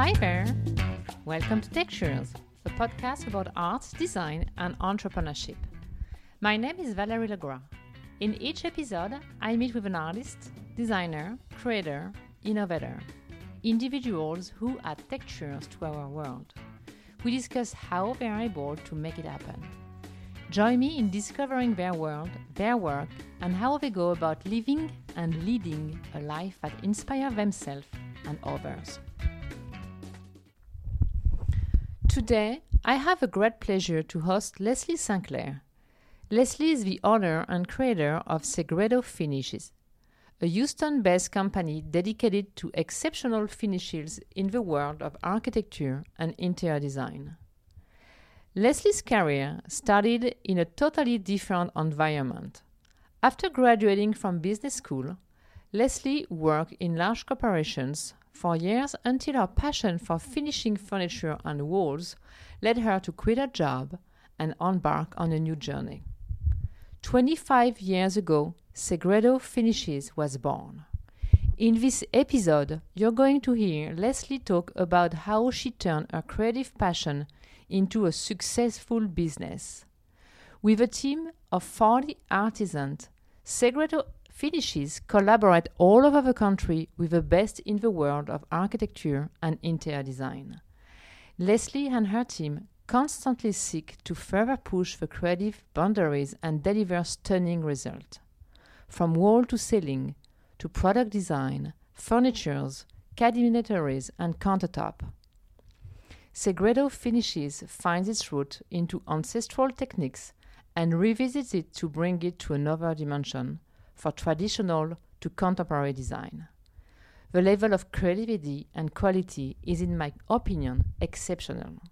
Hi there! Welcome to Textures, a podcast about art, design, and entrepreneurship. My name is Valérie Legras. In each episode, I meet with an artist, designer, creator, innovator, individuals who add textures to our world. We discuss how they are able to make it happen. Join me in discovering their world, their work, and how they go about living and leading a life that inspires themselves and others. Today, I have a great pleasure to host Leslie Sinclair. Leslie is the owner and creator of Segreto Finishes, a Houston based company dedicated to exceptional finishes in the world of architecture and interior design. Leslie's career started in a totally different environment. After graduating from business school, Leslie worked in large corporations for years until her passion for finishing furniture and walls led her to quit her job and embark on a new journey. 25 years ago, Segreto Finishes was born. In this episode, you're going to hear Leslie talk about how she turned her creative passion into a successful business. With a team of 40 artisans, Segreto Finishes collaborate all over the country with the best in the world of architecture and interior design. Leslie and her team constantly seek to further push the creative boundaries and deliver stunning results. From wall to ceiling, to product design, furnitures, cabinetries, and countertop. Segreto Finishes finds its root into ancestral techniques and revisits it to bring it to another dimension, for traditional to contemporary design. The level of creativity and quality is, in my opinion, exceptional.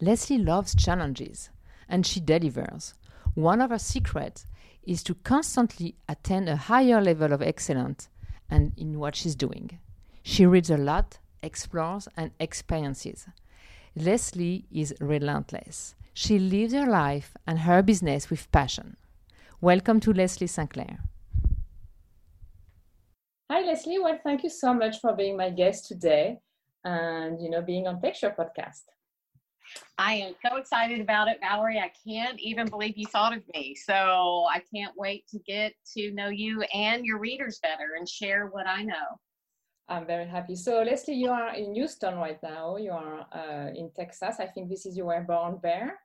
Leslie loves challenges, and she delivers. One of her secrets is to constantly attain a higher level of excellence and in what she's doing. She reads a lot explores, and experiences. Leslie is relentless. She lives her life and her business with passion. Welcome to Leslie Sinclair. Hi, Leslie. Well, thank you so much for being my guest today and, you know, being on Texture Podcast. I am so excited about it, Valerie. I can't even believe you thought of me. So I can't wait to get to know you and your readers better and share what I know. I'm very happy. So Leslie, you are in Houston right now. You are uh, in Texas. I think this is where you were born there,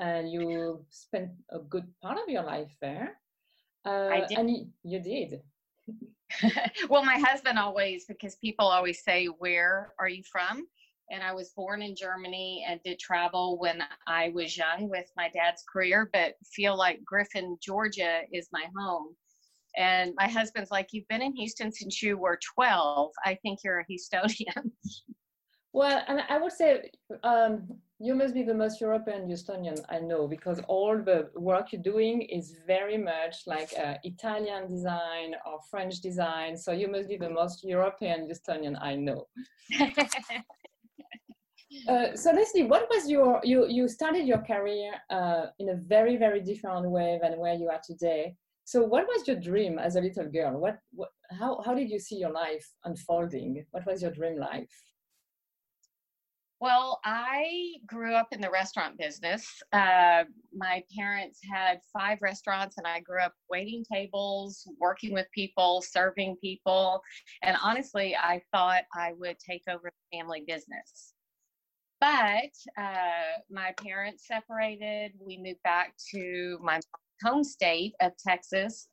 and you spent a good part of your life there. Uh, I did. And you did. well, my husband always, because people always say, "Where are you from?" And I was born in Germany and did travel when I was young with my dad's career, but feel like Griffin, Georgia, is my home and my husband's like, You've been in Houston since you were 12. I think you're a Houstonian. well, and I would say um, you must be the most European Houstonian I know because all the work you're doing is very much like uh, Italian design or French design. So you must be the most European Houstonian I know. Uh, so Leslie, what was your you you started your career uh, in a very very different way than where you are today. So, what was your dream as a little girl? What, what, how, how did you see your life unfolding? What was your dream life? Well, I grew up in the restaurant business. Uh, my parents had five restaurants, and I grew up waiting tables, working with people, serving people. And honestly, I thought I would take over the family business. But uh, my parents separated. We moved back to my home state of Texas.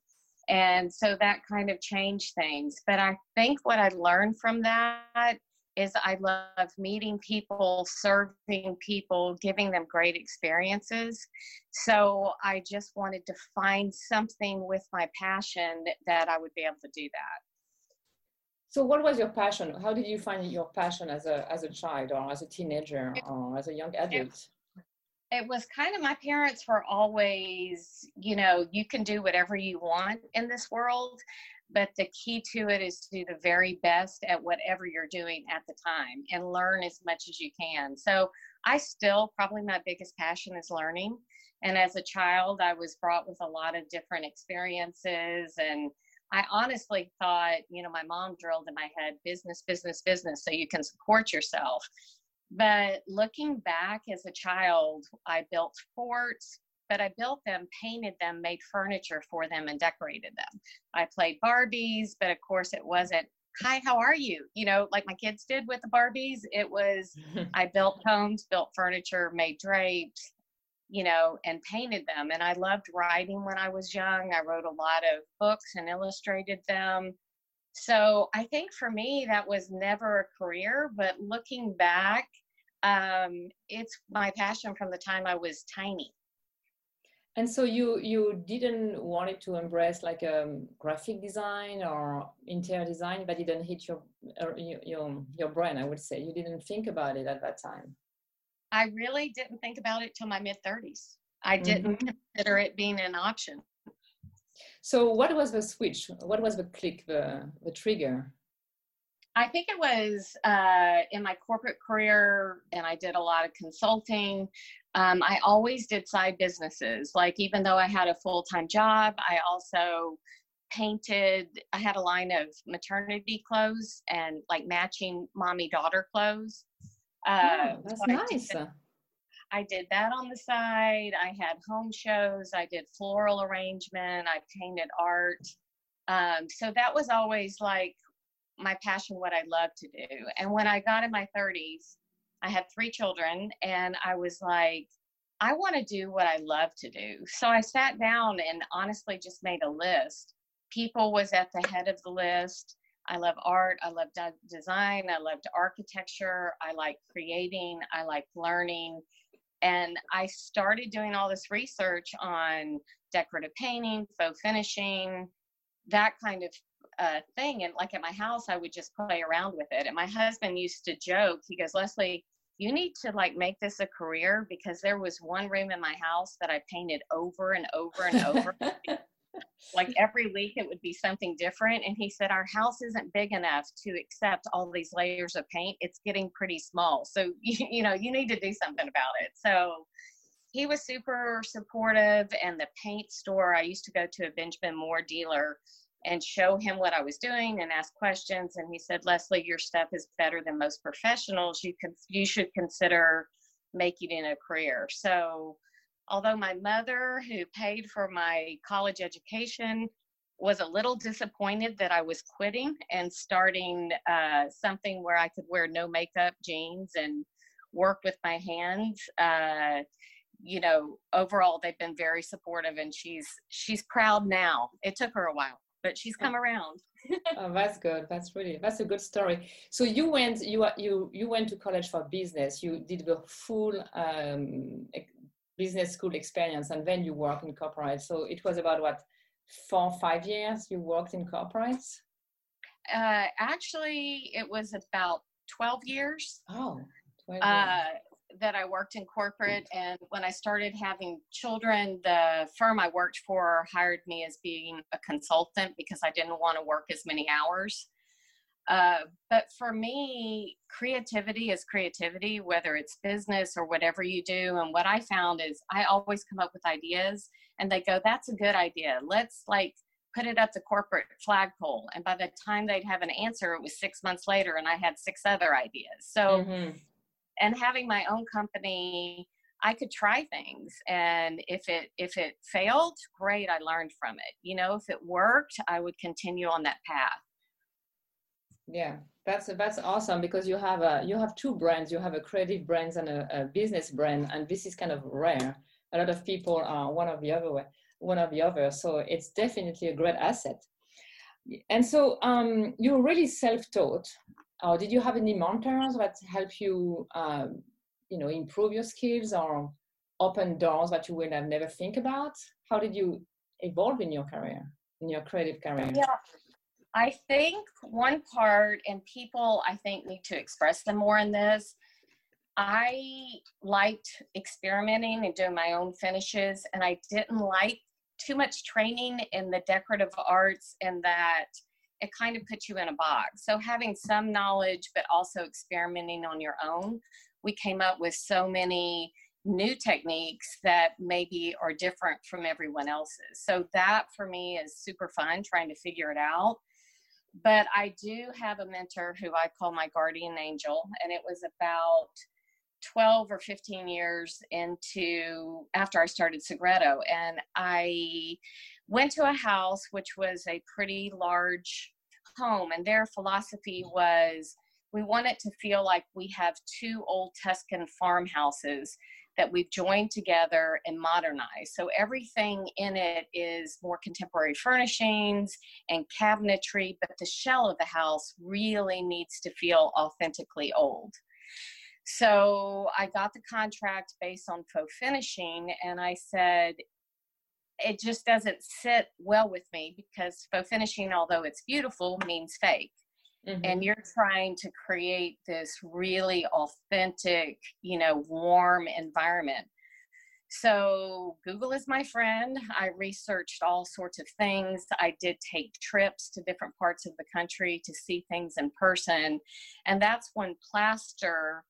And so that kind of changed things. But I think what I learned from that is I love meeting people, serving people, giving them great experiences. So I just wanted to find something with my passion that I would be able to do that. So what was your passion? How did you find your passion as a as a child or as a teenager or as a young adult? it was kind of my parents were always, you know, you can do whatever you want in this world, but the key to it is to do the very best at whatever you're doing at the time and learn as much as you can. So I still probably my biggest passion is learning. And as a child, I was brought with a lot of different experiences and I honestly thought, you know, my mom drilled in my head business, business, business, so you can support yourself. But looking back as a child, I built forts, but I built them, painted them, made furniture for them, and decorated them. I played Barbies, but of course, it wasn't, hi, how are you? You know, like my kids did with the Barbies. It was, I built homes, built furniture, made drapes, you know, and painted them. And I loved writing when I was young. I wrote a lot of books and illustrated them. So I think for me, that was never a career, but looking back, um, it's my passion from the time I was tiny. And so you you didn't want it to embrace like a um, graphic design or interior design, but it didn't hit your your your brain. I would say you didn't think about it at that time. I really didn't think about it till my mid 30s. I didn't mm-hmm. consider it being an option. So, what was the switch? What was the click, the, the trigger? I think it was uh, in my corporate career, and I did a lot of consulting. Um, I always did side businesses. Like, even though I had a full time job, I also painted. I had a line of maternity clothes and like matching mommy daughter clothes. Uh, oh, that's nice. I did, I did that on the side. I had home shows. I did floral arrangement. I painted art. Um, so that was always like my passion, what I love to do. And when I got in my 30s, I had three children, and I was like, I want to do what I love to do. So I sat down and honestly just made a list. People was at the head of the list. I love art. I love design. I loved architecture. I like creating. I like learning. And I started doing all this research on decorative painting, faux finishing, that kind of uh, thing. And like at my house, I would just play around with it. And my husband used to joke, he goes, Leslie, you need to like make this a career because there was one room in my house that I painted over and over and over. like every week it would be something different and he said our house isn't big enough to accept all these layers of paint it's getting pretty small so you, you know you need to do something about it so he was super supportive and the paint store i used to go to a benjamin moore dealer and show him what i was doing and ask questions and he said leslie your stuff is better than most professionals you can you should consider making it a career so although my mother, who paid for my college education, was a little disappointed that I was quitting and starting uh, something where I could wear no makeup jeans and work with my hands. Uh, you know, overall, they've been very supportive, and she's she's proud now. It took her a while, but she's come around. oh, that's good. That's really that's a good story. So you went you you you went to college for business. You did the full um, business school experience and then you work in corporate. So it was about what, four, five years you worked in corporates? Uh, actually, it was about 12 years. Oh, 12 years. Uh, that I worked in corporate. And when I started having children, the firm I worked for hired me as being a consultant because I didn't want to work as many hours. Uh, but for me, creativity is creativity, whether it's business or whatever you do. And what I found is I always come up with ideas and they go, that's a good idea. Let's like put it up the corporate flagpole. And by the time they'd have an answer, it was six months later and I had six other ideas. So, mm-hmm. And having my own company, I could try things. And if it if it failed, great, I learned from it. You know, if it worked, I would continue on that path. Yeah that's that's awesome because you have a you have two brands. You have a creative brands and a, a business brand and this is kind of rare. A lot of people are one of the other way one of the other so it's definitely a great asset. And so um, you're really self-taught or did you have any mentors that help you um, you know improve your skills or open doors that you would have never think about? How did you evolve in your career in your creative career? Yeah. I think one part, and people I think need to express them more in this. I liked experimenting and doing my own finishes, and I didn't like too much training in the decorative arts, and that it kind of puts you in a box. So, having some knowledge, but also experimenting on your own, we came up with so many new techniques that maybe are different from everyone else's. So that for me is super fun trying to figure it out. But I do have a mentor who I call my guardian angel, and it was about 12 or 15 years into after I started Segreto. And I went to a house which was a pretty large home, and their philosophy was we want it to feel like we have two old Tuscan farmhouses that we've joined together and modernized. So everything in it is more contemporary furnishings and cabinetry, but the shell of the house really needs to feel authentically old. So I got the contract based on faux finishing, and I said, it just doesn't sit well with me because faux finishing, although it's beautiful, means fake. Mm-hmm. And you're trying to create this really authentic, you know, warm environment. So, Google is my friend. I researched all sorts of things. I did take trips to different parts of the country to see things in person. And that's when plaster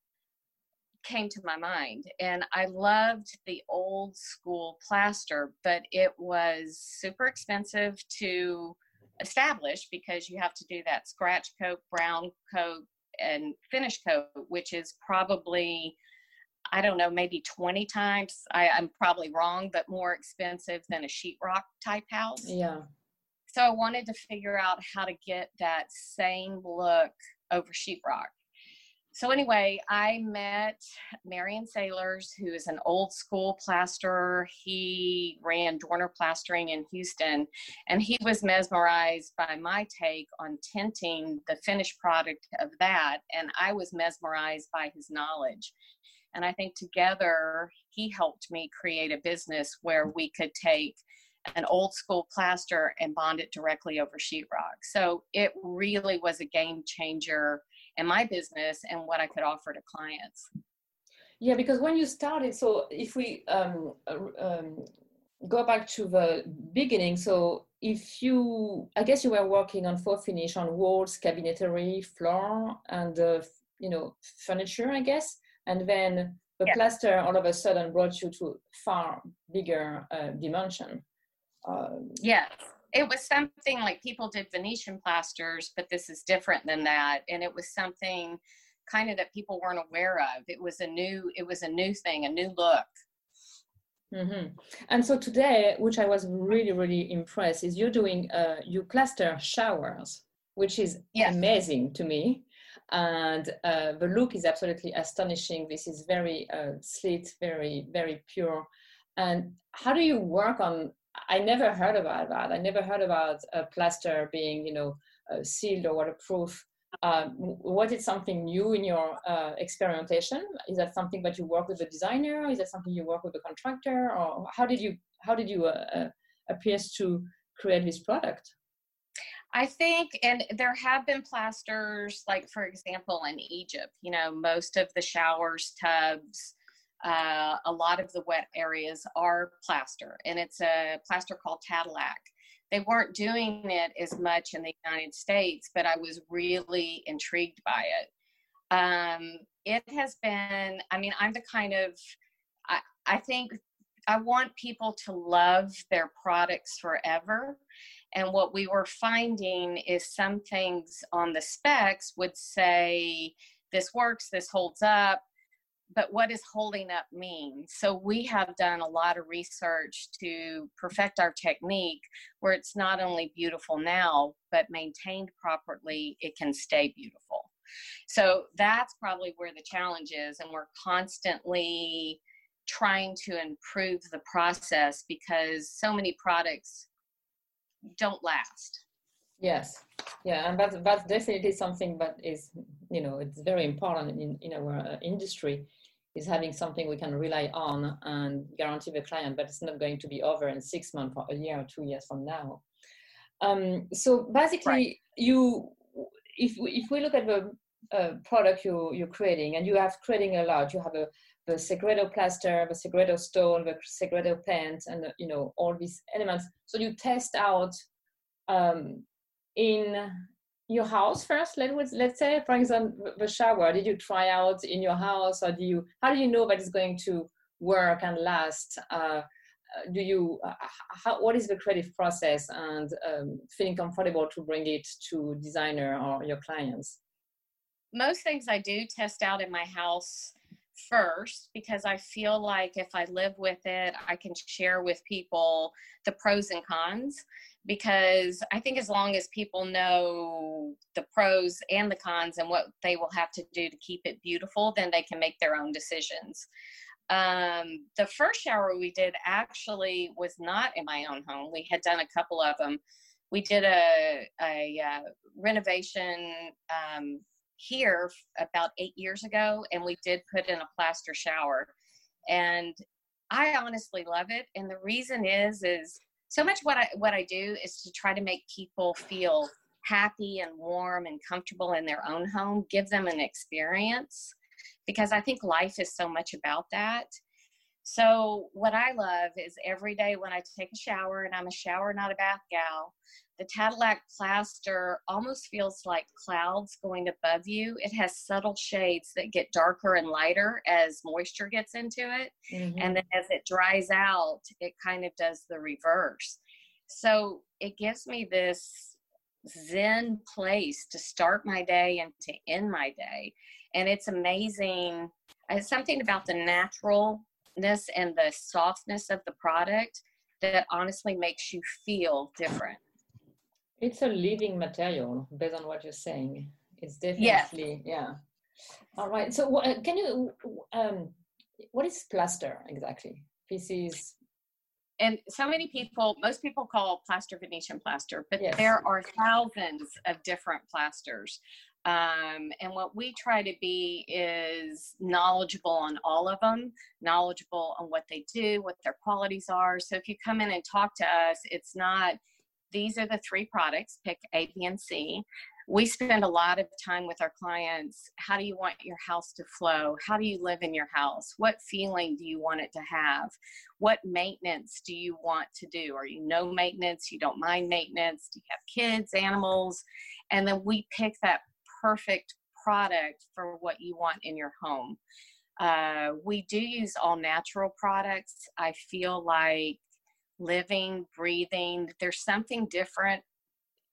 came to my mind. And I loved the old school plaster, but it was super expensive to establish because you have to do that scratch coat, brown coat, and finish coat, which is probably, I don't know, maybe 20 times, I, I'm probably wrong, but more expensive than a sheetrock type house. Yeah. So I wanted to figure out how to get that same look over sheetrock. So anyway, I met Marion Sailors, who is an old school plasterer. He ran Dorner Plastering in Houston, and he was mesmerized by my take on tinting the finished product of that, and I was mesmerized by his knowledge. And I think together he helped me create a business where we could take an old school plaster and bond it directly over sheetrock. So it really was a game changer and my business and what I could offer to clients. Yeah, because when you started, so if we um, um, go back to the beginning, so if you, I guess you were working on faux finish on walls, cabinetry, floor, and uh, you know furniture, I guess, and then the yeah. plaster all of a sudden brought you to far bigger uh, dimension. Um, yes it was something like people did Venetian plasters, but this is different than that. And it was something kind of that people weren't aware of. It was a new, it was a new thing, a new look. Mm-hmm. And so today, which I was really, really impressed, is you're doing, uh, you plaster showers, which is yes. amazing to me. And uh, the look is absolutely astonishing. This is very uh, slit, very, very pure. And how do you work on I never heard about that. I never heard about a plaster being, you know, uh, sealed or waterproof. Um, was it something new in your uh, experimentation? Is that something that you work with a designer? Is that something you work with a contractor? Or how did you how did you uh, uh appear to create this product? I think, and there have been plasters, like for example, in Egypt, you know, most of the showers, tubs, uh, a lot of the wet areas are plaster, and it's a plaster called Tadelakt. They weren't doing it as much in the United States, but I was really intrigued by it. Um, it has been, I mean, I'm the kind of, I, I think I want people to love their products forever. And what we were finding is some things on the specs would say, this works, this holds up, but what does holding up mean? So we have done a lot of research to perfect our technique where it's not only beautiful now, but maintained properly, it can stay beautiful. So that's probably where the challenge is, and we're constantly trying to improve the process because so many products don't last. Yes, yeah, and that's that's definitely something that is you know it's very important in in our uh, industry is having something we can rely on and guarantee the client but it's not going to be over in six months or a year or two years from now. Um, so basically, right. you if if we look at the uh, product you you're creating and you have creating a lot, you have a the Segreto plaster, the Segreto stone, the Segreto paint, and you know all these elements. So you test out um, in your house first? Let's let's say for example the shower. Did you try out in your house or do you how do you know that it's going to work and last? Uh, do you uh, how, what is the creative process and um, feeling comfortable to bring it to designer or your clients? Most things i do test out in my house first because i feel like if i live with it i can share with people the pros and cons because i think as long as people know the pros and the cons and what they will have to do to keep it beautiful then they can make their own decisions um, the first shower we did actually was not in my own home. We had done a couple of them. We did a, a uh, renovation um, here about eight years ago, and we did put in a plaster shower. And I honestly love it. And the reason is, is so much what I what I do is to try to make people feel happy and warm and comfortable in their own home, give them an experience because I think life is so much about that. So, what I love is every day when I take a shower, and I'm a shower, not a bath gal, the Tadelakt plaster almost feels like clouds going above you. It has subtle shades that get darker and lighter as moisture gets into it. Mm-hmm. And then as it dries out, it kind of does the reverse. So, it gives me this zen place to start my day and to end my day and it's amazing. It's something about the and the softness of the product that honestly makes you feel different. It's a living material based on what you're saying. It's definitely, yeah. All right. So, uh, can you, um, what is plaster exactly? This is and so many people most people call plaster venetian plaster but yes. there are thousands of different plasters um, and what we try to be is knowledgeable on all of them, knowledgeable on what they do, what their qualities are. So if you come in and talk to us, it's not, these are the three products, pick A, B, and C. We spend a lot of time with our clients. How do you want your house to flow? How do you live in your house? What feeling do you want it to have? What maintenance do you want to do? Are you no maintenance? You don't mind maintenance? Do you have kids, animals? And then we pick that perfect product for what you want in your home. Uh, we do use all natural products. I feel like living, breathing, there's something different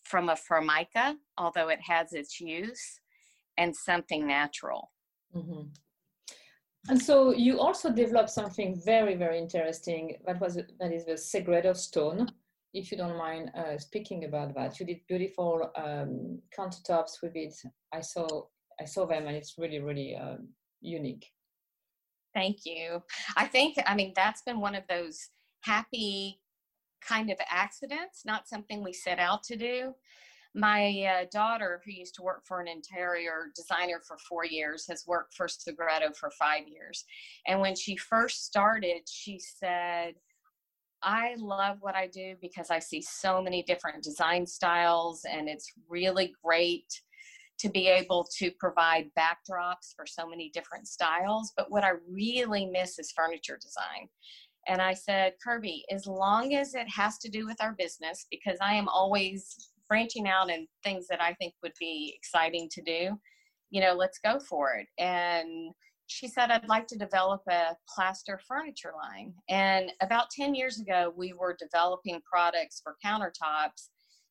from a formica, although it has its use, and something natural. Mm-hmm. And so you also developed something very, very interesting. That was that is the Segreto stone if you don't mind uh, speaking about that. You did beautiful um, countertops with it. I saw I saw them, and it's really really um, unique. Thank you. I think I mean that's been one of those happy kind of accidents, not something we set out to do. My uh, daughter, who used to work for an interior designer for four years, has worked for Segreto for five years. And when she first started, she said, I love what I do because I see so many different design styles, and it's really great to be able to provide backdrops for so many different styles. But what I really miss is furniture design. And I said, Kirby, as long as it has to do with our business, because I am always branching out in things that I think would be exciting to do, you know, let's go for it. And she said, I'd like to develop a plaster furniture line. And about 10 years ago, we were developing products for countertops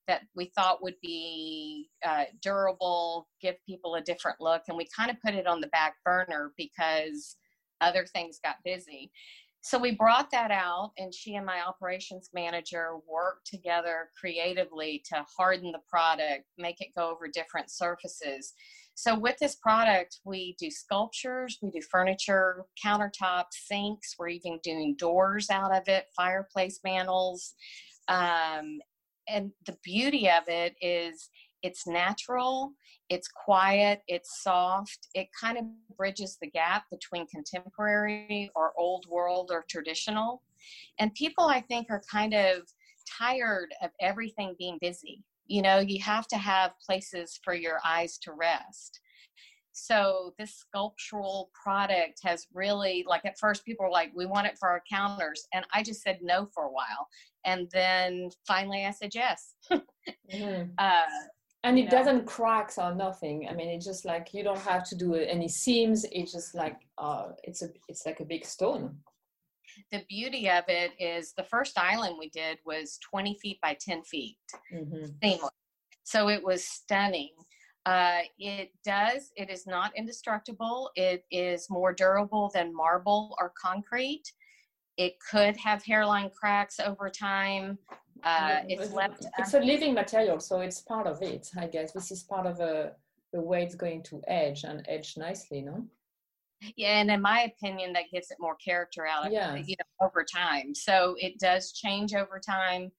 that we thought would be uh, durable, give people a different look. And we kind of put it on the back burner because other things got busy. So we brought that out, and she and my operations manager worked together creatively to harden the product, make it go over different surfaces. So with this product, we do sculptures, we do furniture, countertops, sinks. We're even doing doors out of it, fireplace mantles. Um, and the beauty of it is it's natural, it's quiet, it's soft. It kind of bridges the gap between contemporary or old world or traditional. And people, I think, are kind of tired of everything being busy you know you have to have places for your eyes to rest so this sculptural product has really like at first people were like we want it for our counters and i just said no for a while and then finally i said yes mm-hmm. uh, and it know. doesn't cracks or nothing i mean it's just like you don't have to do any seams it's just like uh, it's a it's like a big stone the beauty of it is the first island we did was 20 feet by 10 feet, mm-hmm. seamless. So it was stunning. Uh, it does, it is not indestructible. It is more durable than marble or concrete. It could have hairline cracks over time. Uh, it's left. It's a living material, so it's part of it, I guess. This is part of a, the way it's going to edge and edge nicely, no? Yeah, and in my opinion, that gives it more character out of yeah. you know over time. So it does change over time.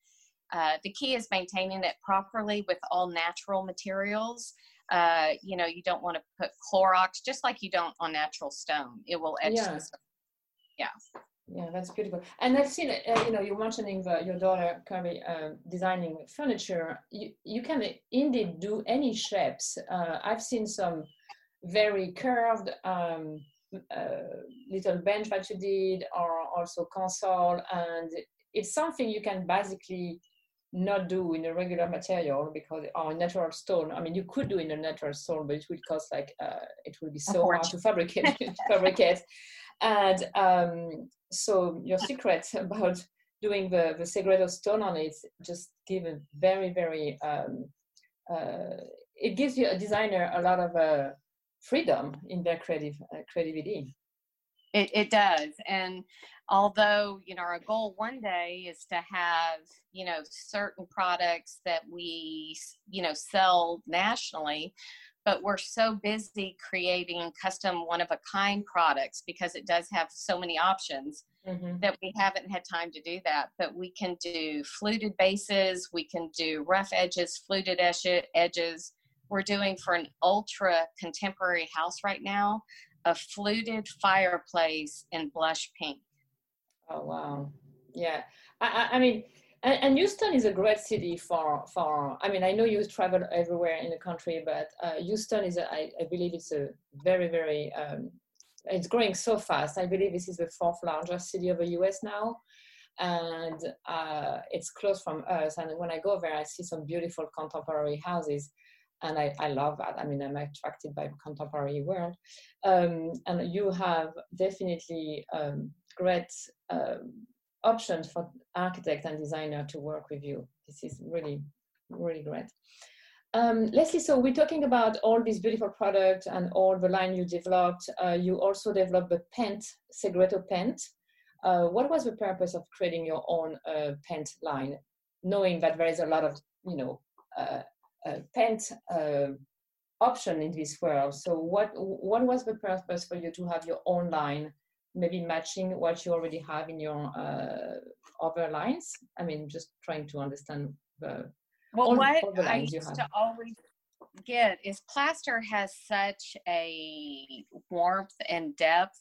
Uh, the key is maintaining it properly with all natural materials. Uh, you know, you don't want to put Clorox, just like you don't on natural stone. It will edge. Yeah. yeah. Yeah, that's beautiful. And I've seen, uh, you know, you're mentioning the, your daughter Kirby uh, designing furniture. You, you can indeed do any shapes. Uh, I've seen some very curved um, uh, little bench that you did, or also console, and it's something you can basically not do in a regular material because or natural stone. I mean, you could do in a natural stone, but it would cost like uh, it would be so hard to fabricate. fabricate. And um, so your secret about doing the the Segreto stone on it just give a very very um, uh, it gives you a designer a lot of uh, freedom in their creative uh, creativity. It, it does, and although you know our goal one day is to have you know certain products that we you know sell nationally but we're so busy creating custom one of a kind products because it does have so many options mm-hmm. that we haven't had time to do that but we can do fluted bases we can do rough edges fluted edges we're doing for an ultra contemporary house right now a fluted fireplace in blush pink Oh wow, yeah. I, I, mean, and, and, Houston is a great city for for. I mean, I know you travel everywhere in the country, but uh, Houston is, a, I, I believe, it's a very very. Um, it's growing so fast. I believe this is the fourth largest city of the U.S. now, and uh, it's close from us. And when I go there, I see some beautiful contemporary houses and I, I love that. I mean, I'm attracted by the contemporary world. Um, and you have definitely um, great um, options for architect and designer to work with you. This is really, really great. Um, Leslie, so we're talking about all these beautiful products and all the line you developed. Uh, you also developed the Pent, Segreto Pent. Uh, what was the purpose of creating your own uh, paint line, knowing that there is a lot of, you know, uh, uh, paint uh, option in this world? So what what was the purpose for you to have your own line maybe matching what you already have in your uh, other lines? I mean, just trying to understand the. Well, what all I used to always get is plaster has such a warmth and depth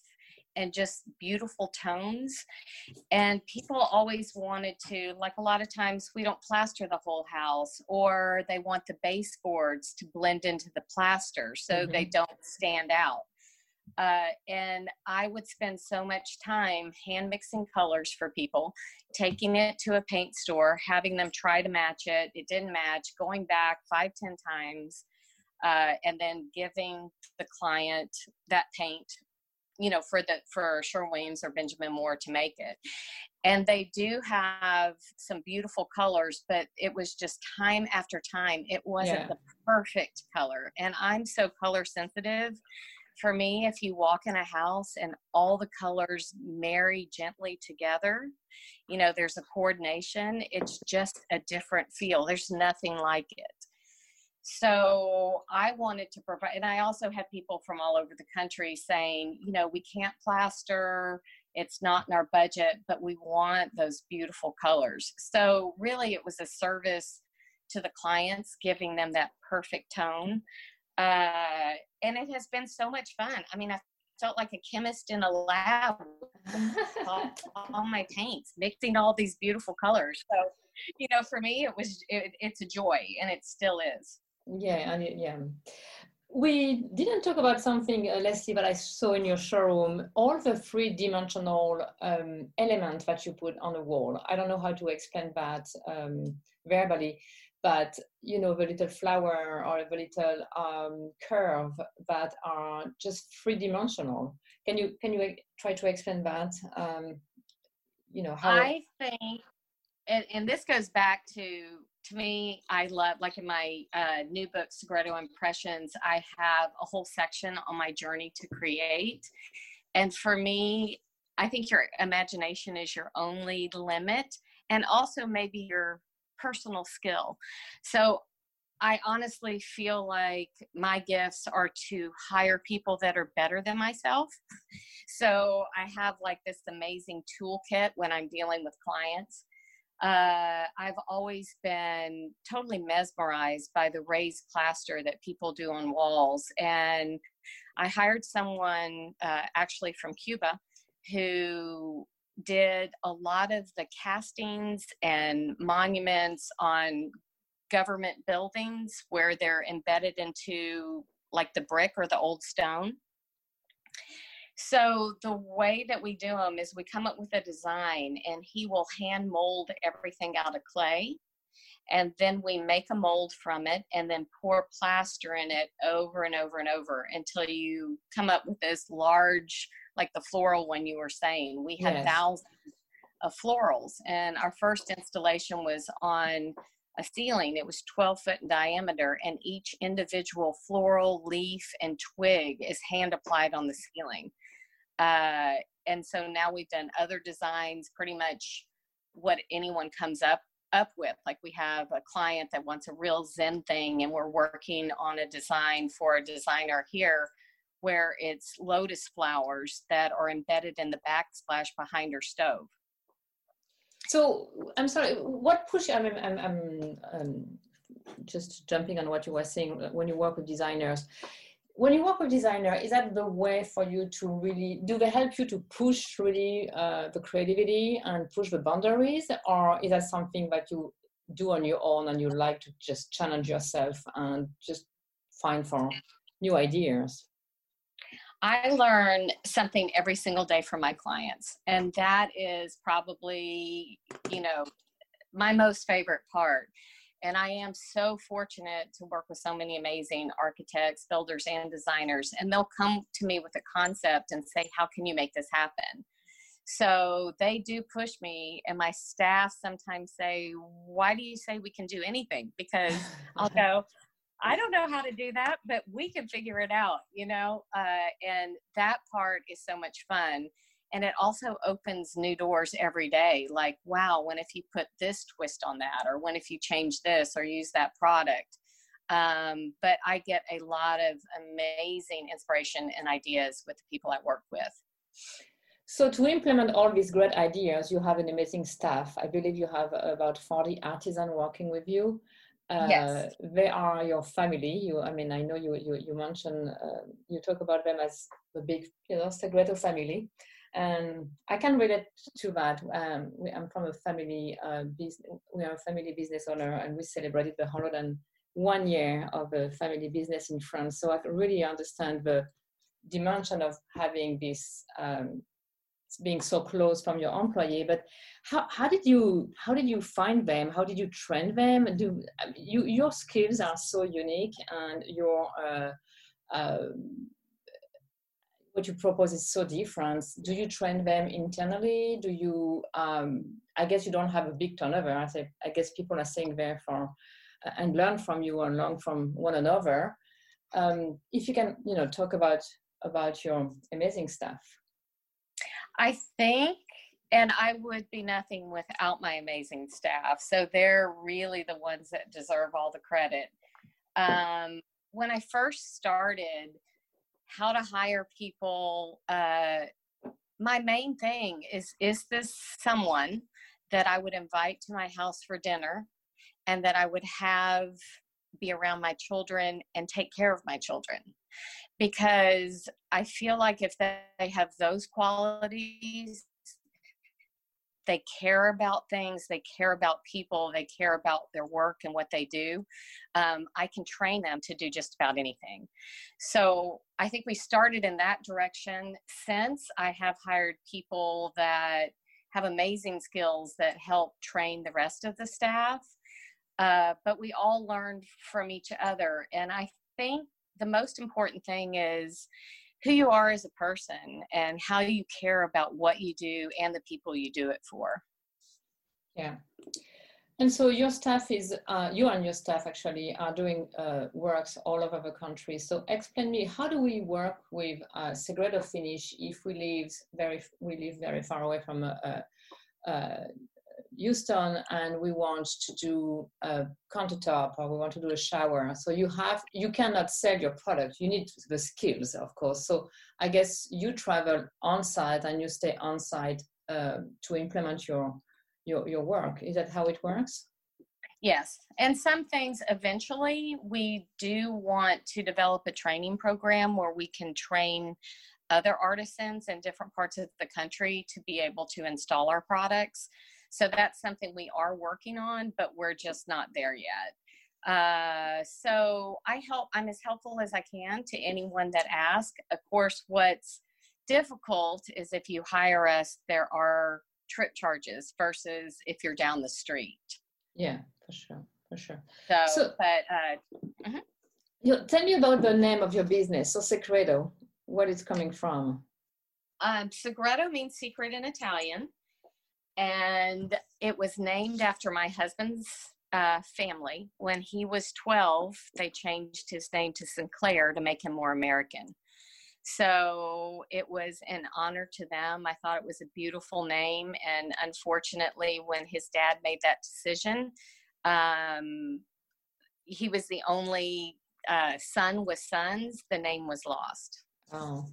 and just beautiful tones. And people always wanted to, like a lot of times, we don't plaster the whole house, or they want the baseboards to blend into the plaster so mm-hmm. they don't stand out. Uh, and I would spend so much time hand mixing colors for people, taking it to a paint store, having them try to match it. It didn't match, going back five, ten times, uh, and then giving the client that paint, you know, for the for Sherwin-Williams or Benjamin Moore to make it. And they do have some beautiful colors, but it was just time after time. It wasn't yeah. the perfect color. And I'm so color sensitive for me, if you walk in a house and all the colors marry gently together, you know, there's a coordination, it's just a different feel. There's nothing like it. So I wanted to provide, and I also had people from all over the country saying, you know, we can't plaster, it's not in our budget, but we want those beautiful colors. So really, it was a service to the clients, giving them that perfect tone uh, and it has been so much fun. I mean, I felt like a chemist in a lab all, all my paints, mixing all these beautiful colors. So, you know, for me, it was it, it's a joy, and it still is. Yeah, and yeah. We didn't talk about something, uh, Leslie, that I saw in your showroom. All the three-dimensional um, elements that you put on the wall. I don't know how to explain that um, verbally, but you know the little flower or the little um, curve that are just three dimensional. Can you can you try to explain that? Um, you know how i think and, and this goes back to to me i love like in my uh, new book segreto impressions i have a whole section on my journey to create and for me i think your imagination is your only limit and also maybe your personal skill so I honestly feel like my gifts are to hire people that are better than myself. So I have like this amazing toolkit when I'm dealing with clients. Uh, I've always been totally mesmerized by the raised plaster that people do on walls. And I hired someone uh, actually from Cuba who did a lot of the castings and monuments on government buildings where they're embedded into like the brick or the old stone. So the way that we do them is we come up with a design and he will hand mold everything out of clay. And then we make a mold from it and then pour plaster in it over and over and over until you come up with this large, like the floral one you were saying. We had yes. thousands of florals. And our first installation was on a ceiling. It was 12 foot in diameter, and each individual floral, leaf, and twig is hand applied on the ceiling. Uh, and so now we've done other designs, pretty much what anyone comes up up with. Like we have a client that wants a real Zen thing, and we're working on a design for a designer here where it's lotus flowers that are embedded in the backsplash behind her stove. So I'm sorry. What push? I mean, I'm, I'm um, just jumping on what you were saying. When you work with designers, when you work with designer, is that the way for you to really? Do they help you to push really uh, the creativity and push the boundaries, or is that something that you do on your own and you like to just challenge yourself and just find for new ideas? I learn something every single day from my clients. And that is probably, you know, my most favorite part. And I am so fortunate to work with so many amazing architects, builders, and designers. And they'll come to me with a concept and say, How can you make this happen? So they do push me, and my staff sometimes say, Why do you say we can do anything? Because I'll go, I don't know how to do that, but we can figure it out, you know? Uh, and that part is so much fun. And it also opens new doors every day. Like, wow, when if you put this twist on that, or when if you change this or use that product. Um, but I get a lot of amazing inspiration and ideas with the people I work with. So to implement all these great ideas, you have an amazing staff. I believe you have about 40 artisans working with you Uh, they are your family. You, I mean, I know you you, you mentioned uh, you talk about them as the big, you know, Segreto family, and I can relate to that. Um, we, I'm from a family uh, business. We are a family business owner, and we celebrated the hundred and one year of a family business in France. So I really understand the dimension of having this um, being so close from your employee but how, how did you how did you find them? How did you train them? Do you your skills are so unique and your uh, uh, what you propose is so different. Do you train them internally? Do you um, i guess you don't have a big turnover. I say i guess people are staying there for uh, and learn from you and learn from one another. Um, if you can you know talk about about your amazing staff I think, and I would be nothing without my amazing staff. So they're really the ones that deserve all the credit. Um, when I first started, how to hire people, uh, my main thing is is this someone that I would invite to my house for dinner and that I would have be around my children and take care of my children because I feel like if they have those qualities, they care about things, they care about people, they care about their work and what they do. Um, I can train them to do just about anything. So I think we started in that direction. Since I have hired people that have amazing skills that help train the rest of the staff. Uh, but we all learned from each other. And I think the most important thing is who you are as a person and how you care about what you do and the people you do it for. Yeah. And so your staff is, uh, you and your staff actually are doing uh, works all over the country. So explain me, how do we work with uh, Segreto Finish if we live very, we live very far away from a, a, a Houston and we want to do a countertop or we want to do a shower. So you have, you cannot sell your product. You need the skills, of course. So I guess you travel on site and you stay on site uh, to implement your, your, your work. Is that how it works? Yes. And some things eventually we do want to develop a training program where we can train other artisans in different parts of the country to be able to install our products. So that's something we are working on, but we're just not there yet. Uh, so I help, I'm as helpful as I can to anyone that asks. Of course, what's difficult is if you hire us, there are trip charges versus if you're down the street. Yeah, for sure, for sure. So, so but uh, mm-hmm. you, tell me about the name of your business. So Segreto, what it's coming from? Um, Segreto means secret in Italian and it was named after my husband's uh, family. When he was 12, they changed his name to Sinclair to make him more American. So it was an honor to them. I thought it was a beautiful name. And unfortunately, when his dad made that decision, um, he was the only uh, son with sons, the name was lost. Oh.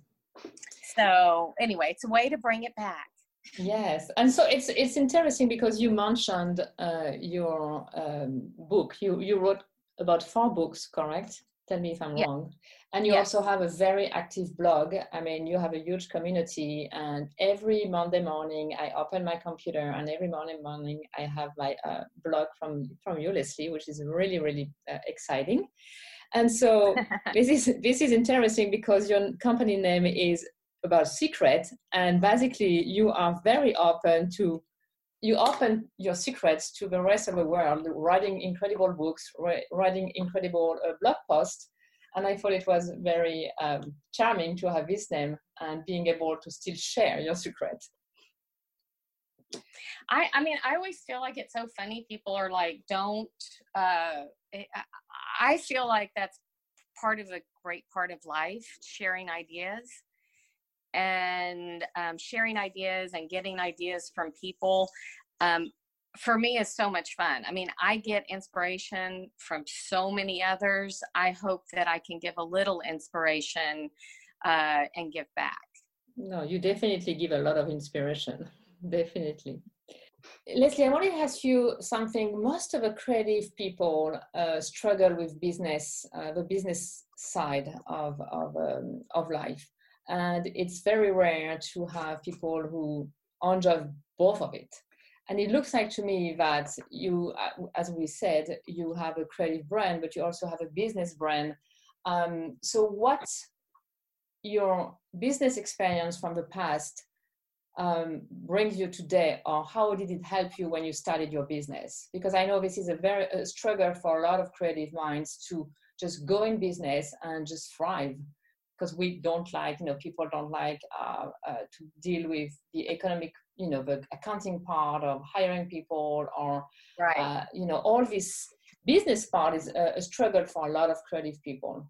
So, anyway, it's a way to bring it back. Yes, and so it's it's interesting because you mentioned uh, your um, book. You you wrote about four books, correct? Tell me if I'm yeah. wrong. And you also have a very active blog. I mean, you have a huge community, and every Monday morning I open my computer, and every morning morning I have my uh, blog from from you, Leslie, which is really really uh, exciting. And so this is this is interesting because your company name is about secret and basically you are very open to you open your secrets to the rest of the world writing incredible books writing incredible uh, blog posts and i thought it was very um, charming to have this name and being able to still share your secret I, I mean, I always feel like it's so funny. People are like, don't, uh, I feel like that's part of a great part of life, sharing ideas and um, sharing ideas and getting ideas from people um, for me is so much fun. I mean, I get inspiration from so many others. I hope that I can give a little inspiration uh, and give back. No, you definitely give a lot of inspiration. definitely. Leslie, I want to ask you something. Most of the creative people uh, struggle with business, uh, the business side of of, um, of life and it's very rare to have people who enjoy both of it. And it looks like to me that you uh, as we said you have a creative brand but you also have a business brand. Um, so what your business experience from the past um, brings you today or how did it help you when you started your business? Because i know this is a very a struggle for a lot of creative minds to just go in business and just thrive because we don't like, you know, people don't like uh, uh, to deal with the economic, you know, the accounting part of hiring people or, right. uh, you know, all this business part is a, a struggle for a lot of creative people.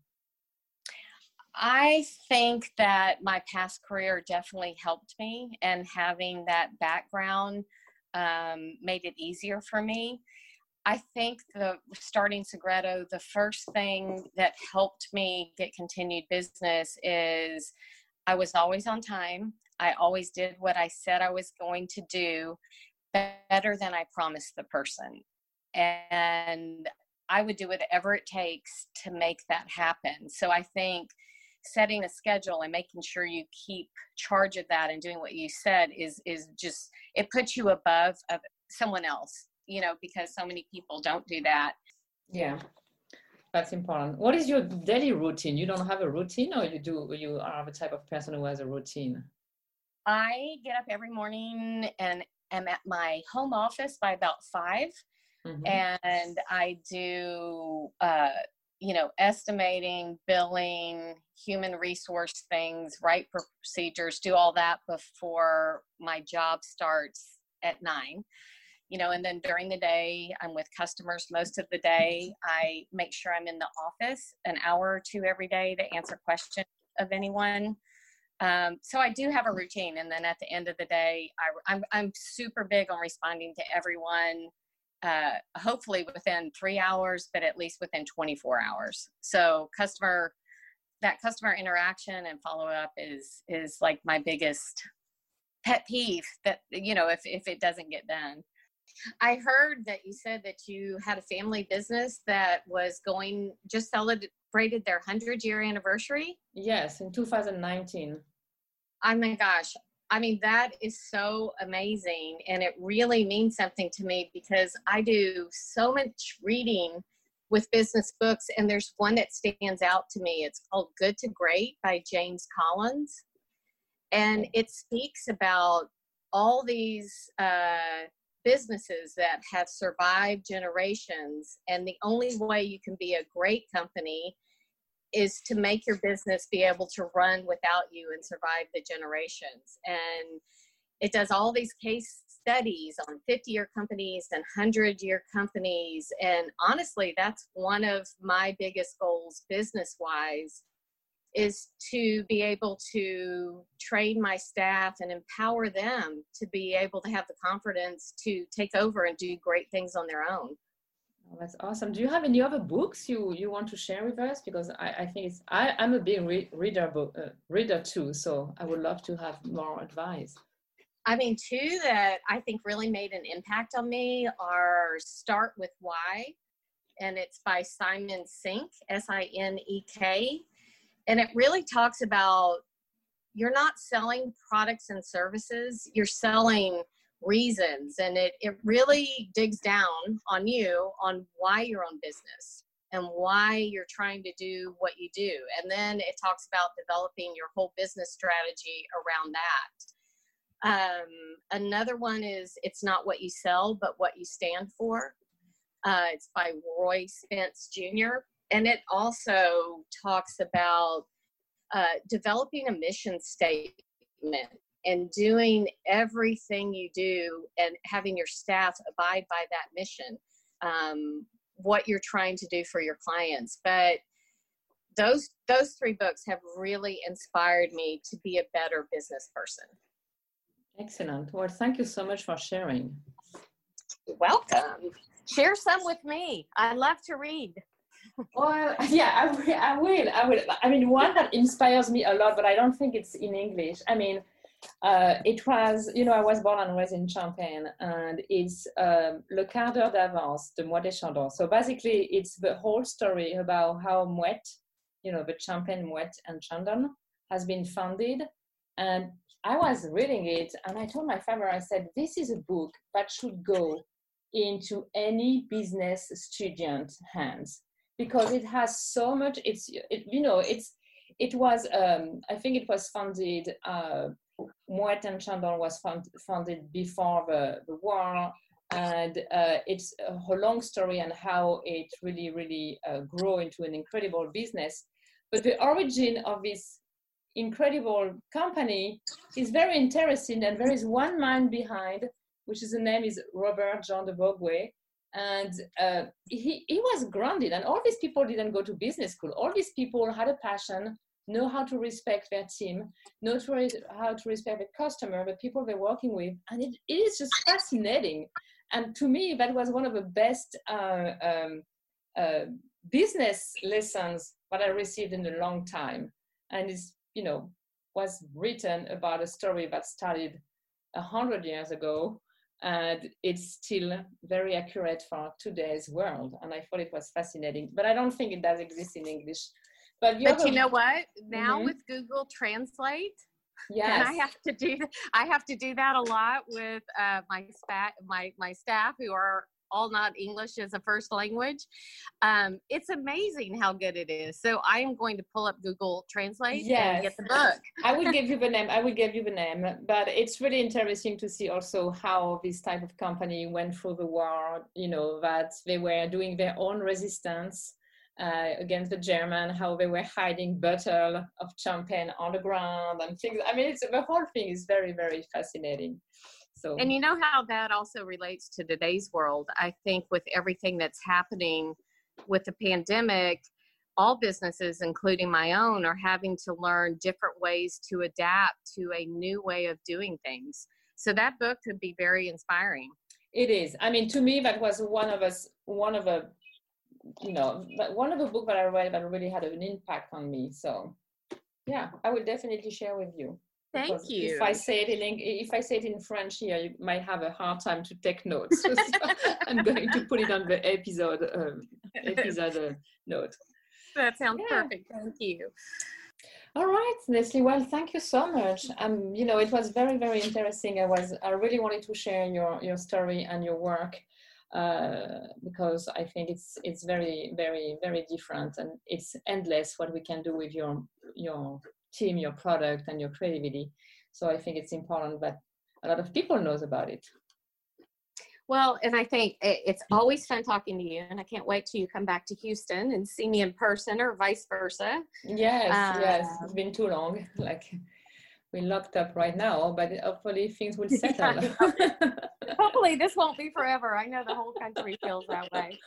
I think that my past career definitely helped me, and having that background um, made it easier for me. I think the starting Segreto, the first thing that helped me get continued business is I was always on time. I always did what I said I was going to do better than I promised the person. And I would do whatever it takes to make that happen. So I think setting a schedule and making sure you keep charge of that and doing what you said is is just it puts you above of someone else you know, because so many people don't do that. Yeah. That's important. What is your daily routine? You don't have a routine or you do you are the type of person who has a routine? I get up every morning and am at my home office by about 5 mm-hmm. and I do uh, you know, estimating, billing, human resource things, write procedures, do all that before my job starts at nine. You know, and then during the day, I'm with customers most of the day. I make sure I'm in the office an hour or two every day to answer questions of anyone. Um, so I do have a routine, and then at the end of the day, I, I'm I'm super big on responding to everyone uh, hopefully within three hours, but at least within 24 hours. So customer, that customer interaction and follow up is is like my biggest pet peeve. That you know, if if it doesn't get done. I heard that you said that you had a family business that was going just celebrated their 100 year anniversary. Yes, in 2019. Oh my gosh, I mean, that is so amazing. And it really means something to me because I do so much reading with business books. And there's one that stands out to me. It's called Good to Great by James Collins. And it speaks about all these uh, businesses that have survived generations. And the only way you can be a great company is to make your business be able to run without you and survive the generations. And it does all these case studies on 50 year companies and 100 year companies. And honestly, that's one of my biggest goals business wise is to be able to train my staff and empower them to be able to have the confidence to take over and do great things on their own. Oh, that's awesome. Do you have any other books you, you want to share with us? Because I, I think it's, I, I'm a big re- reader book, uh, reader too, so I would love to have more advice. I mean, two that I think really made an impact on me are Start with Why, and it's by Simon Sinek, S I N E K. And it really talks about you're not selling products and services, you're selling reasons. And it, it really digs down on you on why you're on business and why you're trying to do what you do. And then it talks about developing your whole business strategy around that. Um, another one is it's not what you sell but what you stand for. Uh, it's by roy spence jr and it also talks about uh, developing a mission statement and doing everything you do and having your staff abide by that mission um, what you're trying to do for your clients. But those those three books have really inspired me to be a better business person. Excellent. Well thank you so much for sharing. Welcome. Share some with me. I love to read well yeah I will, I will i mean one that inspires me a lot but i don't think it's in english i mean uh, it was, you know, I was born and raised in Champagne, and it's um, Le Quart d'heure d'avance de Moët et Chandon. So basically, it's the whole story about how Moët, you know, the Champagne Moët and Chandon has been founded. And I was reading it, and I told my father, I said, this is a book that should go into any business student hands because it has so much. It's, it, you know, it's it was um, I think it was founded uh, Moët and Chandon was found, founded before the, the war, and uh, it's a long story and how it really, really uh, grew into an incredible business. But the origin of this incredible company is very interesting, and there is one man behind, which is the name is Robert Jean de Vogüé, and uh, he, he was grounded and all these people didn't go to business school all these people had a passion know how to respect their team, know to re- how to respect the customer, the people they're working with, and it, it is just fascinating. And to me, that was one of the best uh, um, uh, business lessons that I received in a long time. And it's you know was written about a story that started a hundred years ago and it's still very accurate for today's world and i thought it was fascinating but i don't think it does exist in english but, but you know what? Now mm-hmm. with Google Translate, Yes. I have to do I have to do that a lot with uh, my spa- my my staff who are all not English as a first language. Um, it's amazing how good it is. So I am going to pull up Google Translate yes. and get the book. I will give you the name. I will give you the name. But it's really interesting to see also how this type of company went through the war. You know that they were doing their own resistance uh, against the German, how they were hiding bottle of champagne on the ground and things. I mean, it's the whole thing is very, very fascinating. So, and you know how that also relates to today's world. I think with everything that's happening with the pandemic, all businesses, including my own, are having to learn different ways to adapt to a new way of doing things. So that book could be very inspiring. It is. I mean, to me, that was one of us, one of a, you know, one of the book that I read that really had an impact on me. So, yeah, I will definitely share with you. Thank you. If I say it in if I say it in French here, you might have a hard time to take notes. so I'm going to put it on the episode um, episode uh, note. That sounds yeah. perfect. Thank you. All right, Leslie. Well, thank you so much. Um, you know, it was very, very interesting. I was, I really wanted to share your your story and your work uh, because I think it's it's very, very, very different, and it's endless what we can do with your your team, your product, and your creativity. So I think it's important that a lot of people knows about it. Well, and I think it's always fun talking to you, and I can't wait till you come back to Houston and see me in person, or vice versa. Yes, um, yes, it's been too long. Like we're locked up right now, but hopefully things will settle. Yeah, hopefully, this won't be forever. I know the whole country feels that way.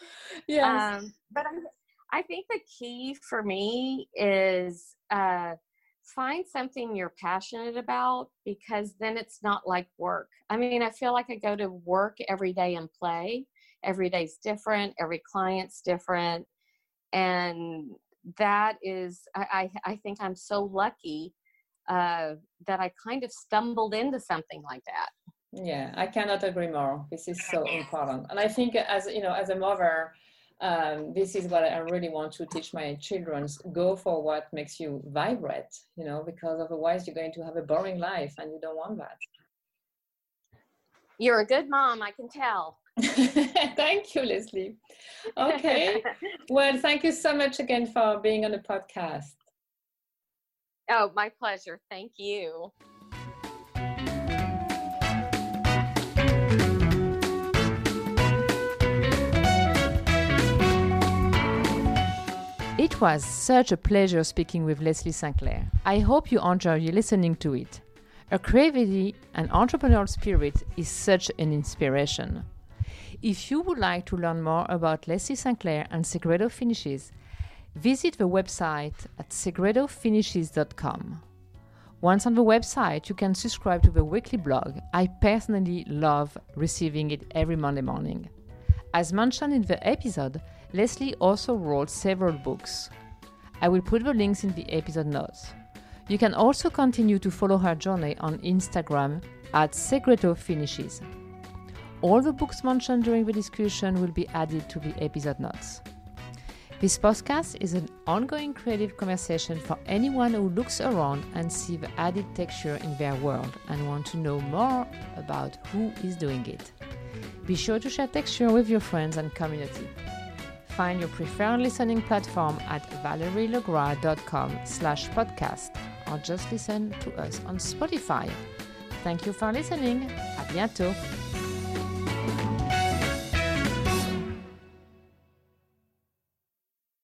Yes, um, but I, I think the key for me is. Uh, find something you're passionate about because then it's not like work. I mean, I feel like I go to work every day and play. Every day's different, every client's different. And that is, I, I, I think I'm so lucky uh, that I kind of stumbled into something like that. Yeah, I cannot agree more. This is so important. And I think as, you know, as a mother, um, this is what I really want to teach my children. Go for what makes you vibrate, you know, because otherwise you're going to have a boring life and you don't want that. You're a good mom, I can tell. thank you, Leslie. Okay. well, thank you so much again for being on the podcast. Oh, my pleasure. Thank you. It was such a pleasure speaking with Leslie Sinclair. I hope you enjoy listening to it. Her creativity and entrepreneurial spirit is such an inspiration. If you would like to learn more about Leslie Sinclair and Segreto Finishes, visit the website at segretofinishes.com. Once on the website, you can subscribe to the weekly blog. I personally love receiving it every Monday morning. As mentioned in the episode, Leslie also wrote several books. I will put the links in the episode notes. You can also continue to follow her journey on Instagram at Segreto Finishes. All the books mentioned during the discussion will be added to the episode notes. This podcast is an ongoing creative conversation for anyone who looks around and see the added texture in their world and want to know more about who is doing it. Be sure to share texture with your friends and community find your preferred listening platform at valerielegras.com slash podcast or just listen to us on Spotify. Thank you for listening. À bientôt.